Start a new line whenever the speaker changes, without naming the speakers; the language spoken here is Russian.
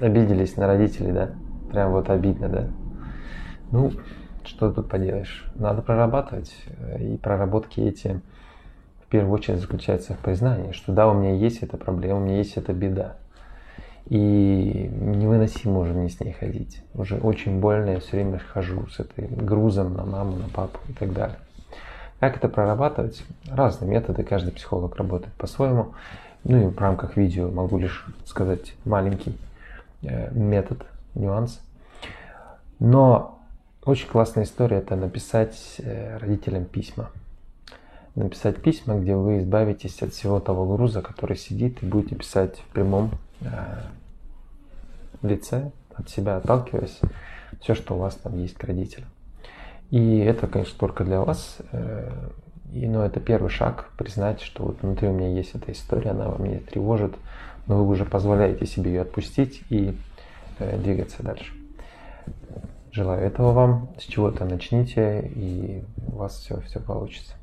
обиделись на родителей, да? Прям вот обидно, да? Ну, что тут поделаешь? Надо прорабатывать. И проработки эти в первую очередь заключаются в признании, что да, у меня есть эта проблема, у меня есть эта беда. И невыносимо уже мне с ней ходить. Уже очень больно, я все время хожу с этой грузом на маму, на папу и так далее. Как это прорабатывать? Разные методы, каждый психолог работает по-своему. Ну и в рамках видео могу лишь сказать маленький э, метод, нюанс. Но очень классная история это написать э, родителям письма. Написать письма, где вы избавитесь от всего того груза, который сидит, и будете писать в прямом э, лице, от себя отталкиваясь, все, что у вас там есть к родителям. И это, конечно, только для вас. И, но это первый шаг признать, что вот внутри у меня есть эта история, она меня тревожит, но вы уже позволяете себе ее отпустить и э, двигаться дальше. Желаю этого вам, с чего-то начните, и у вас все, все получится.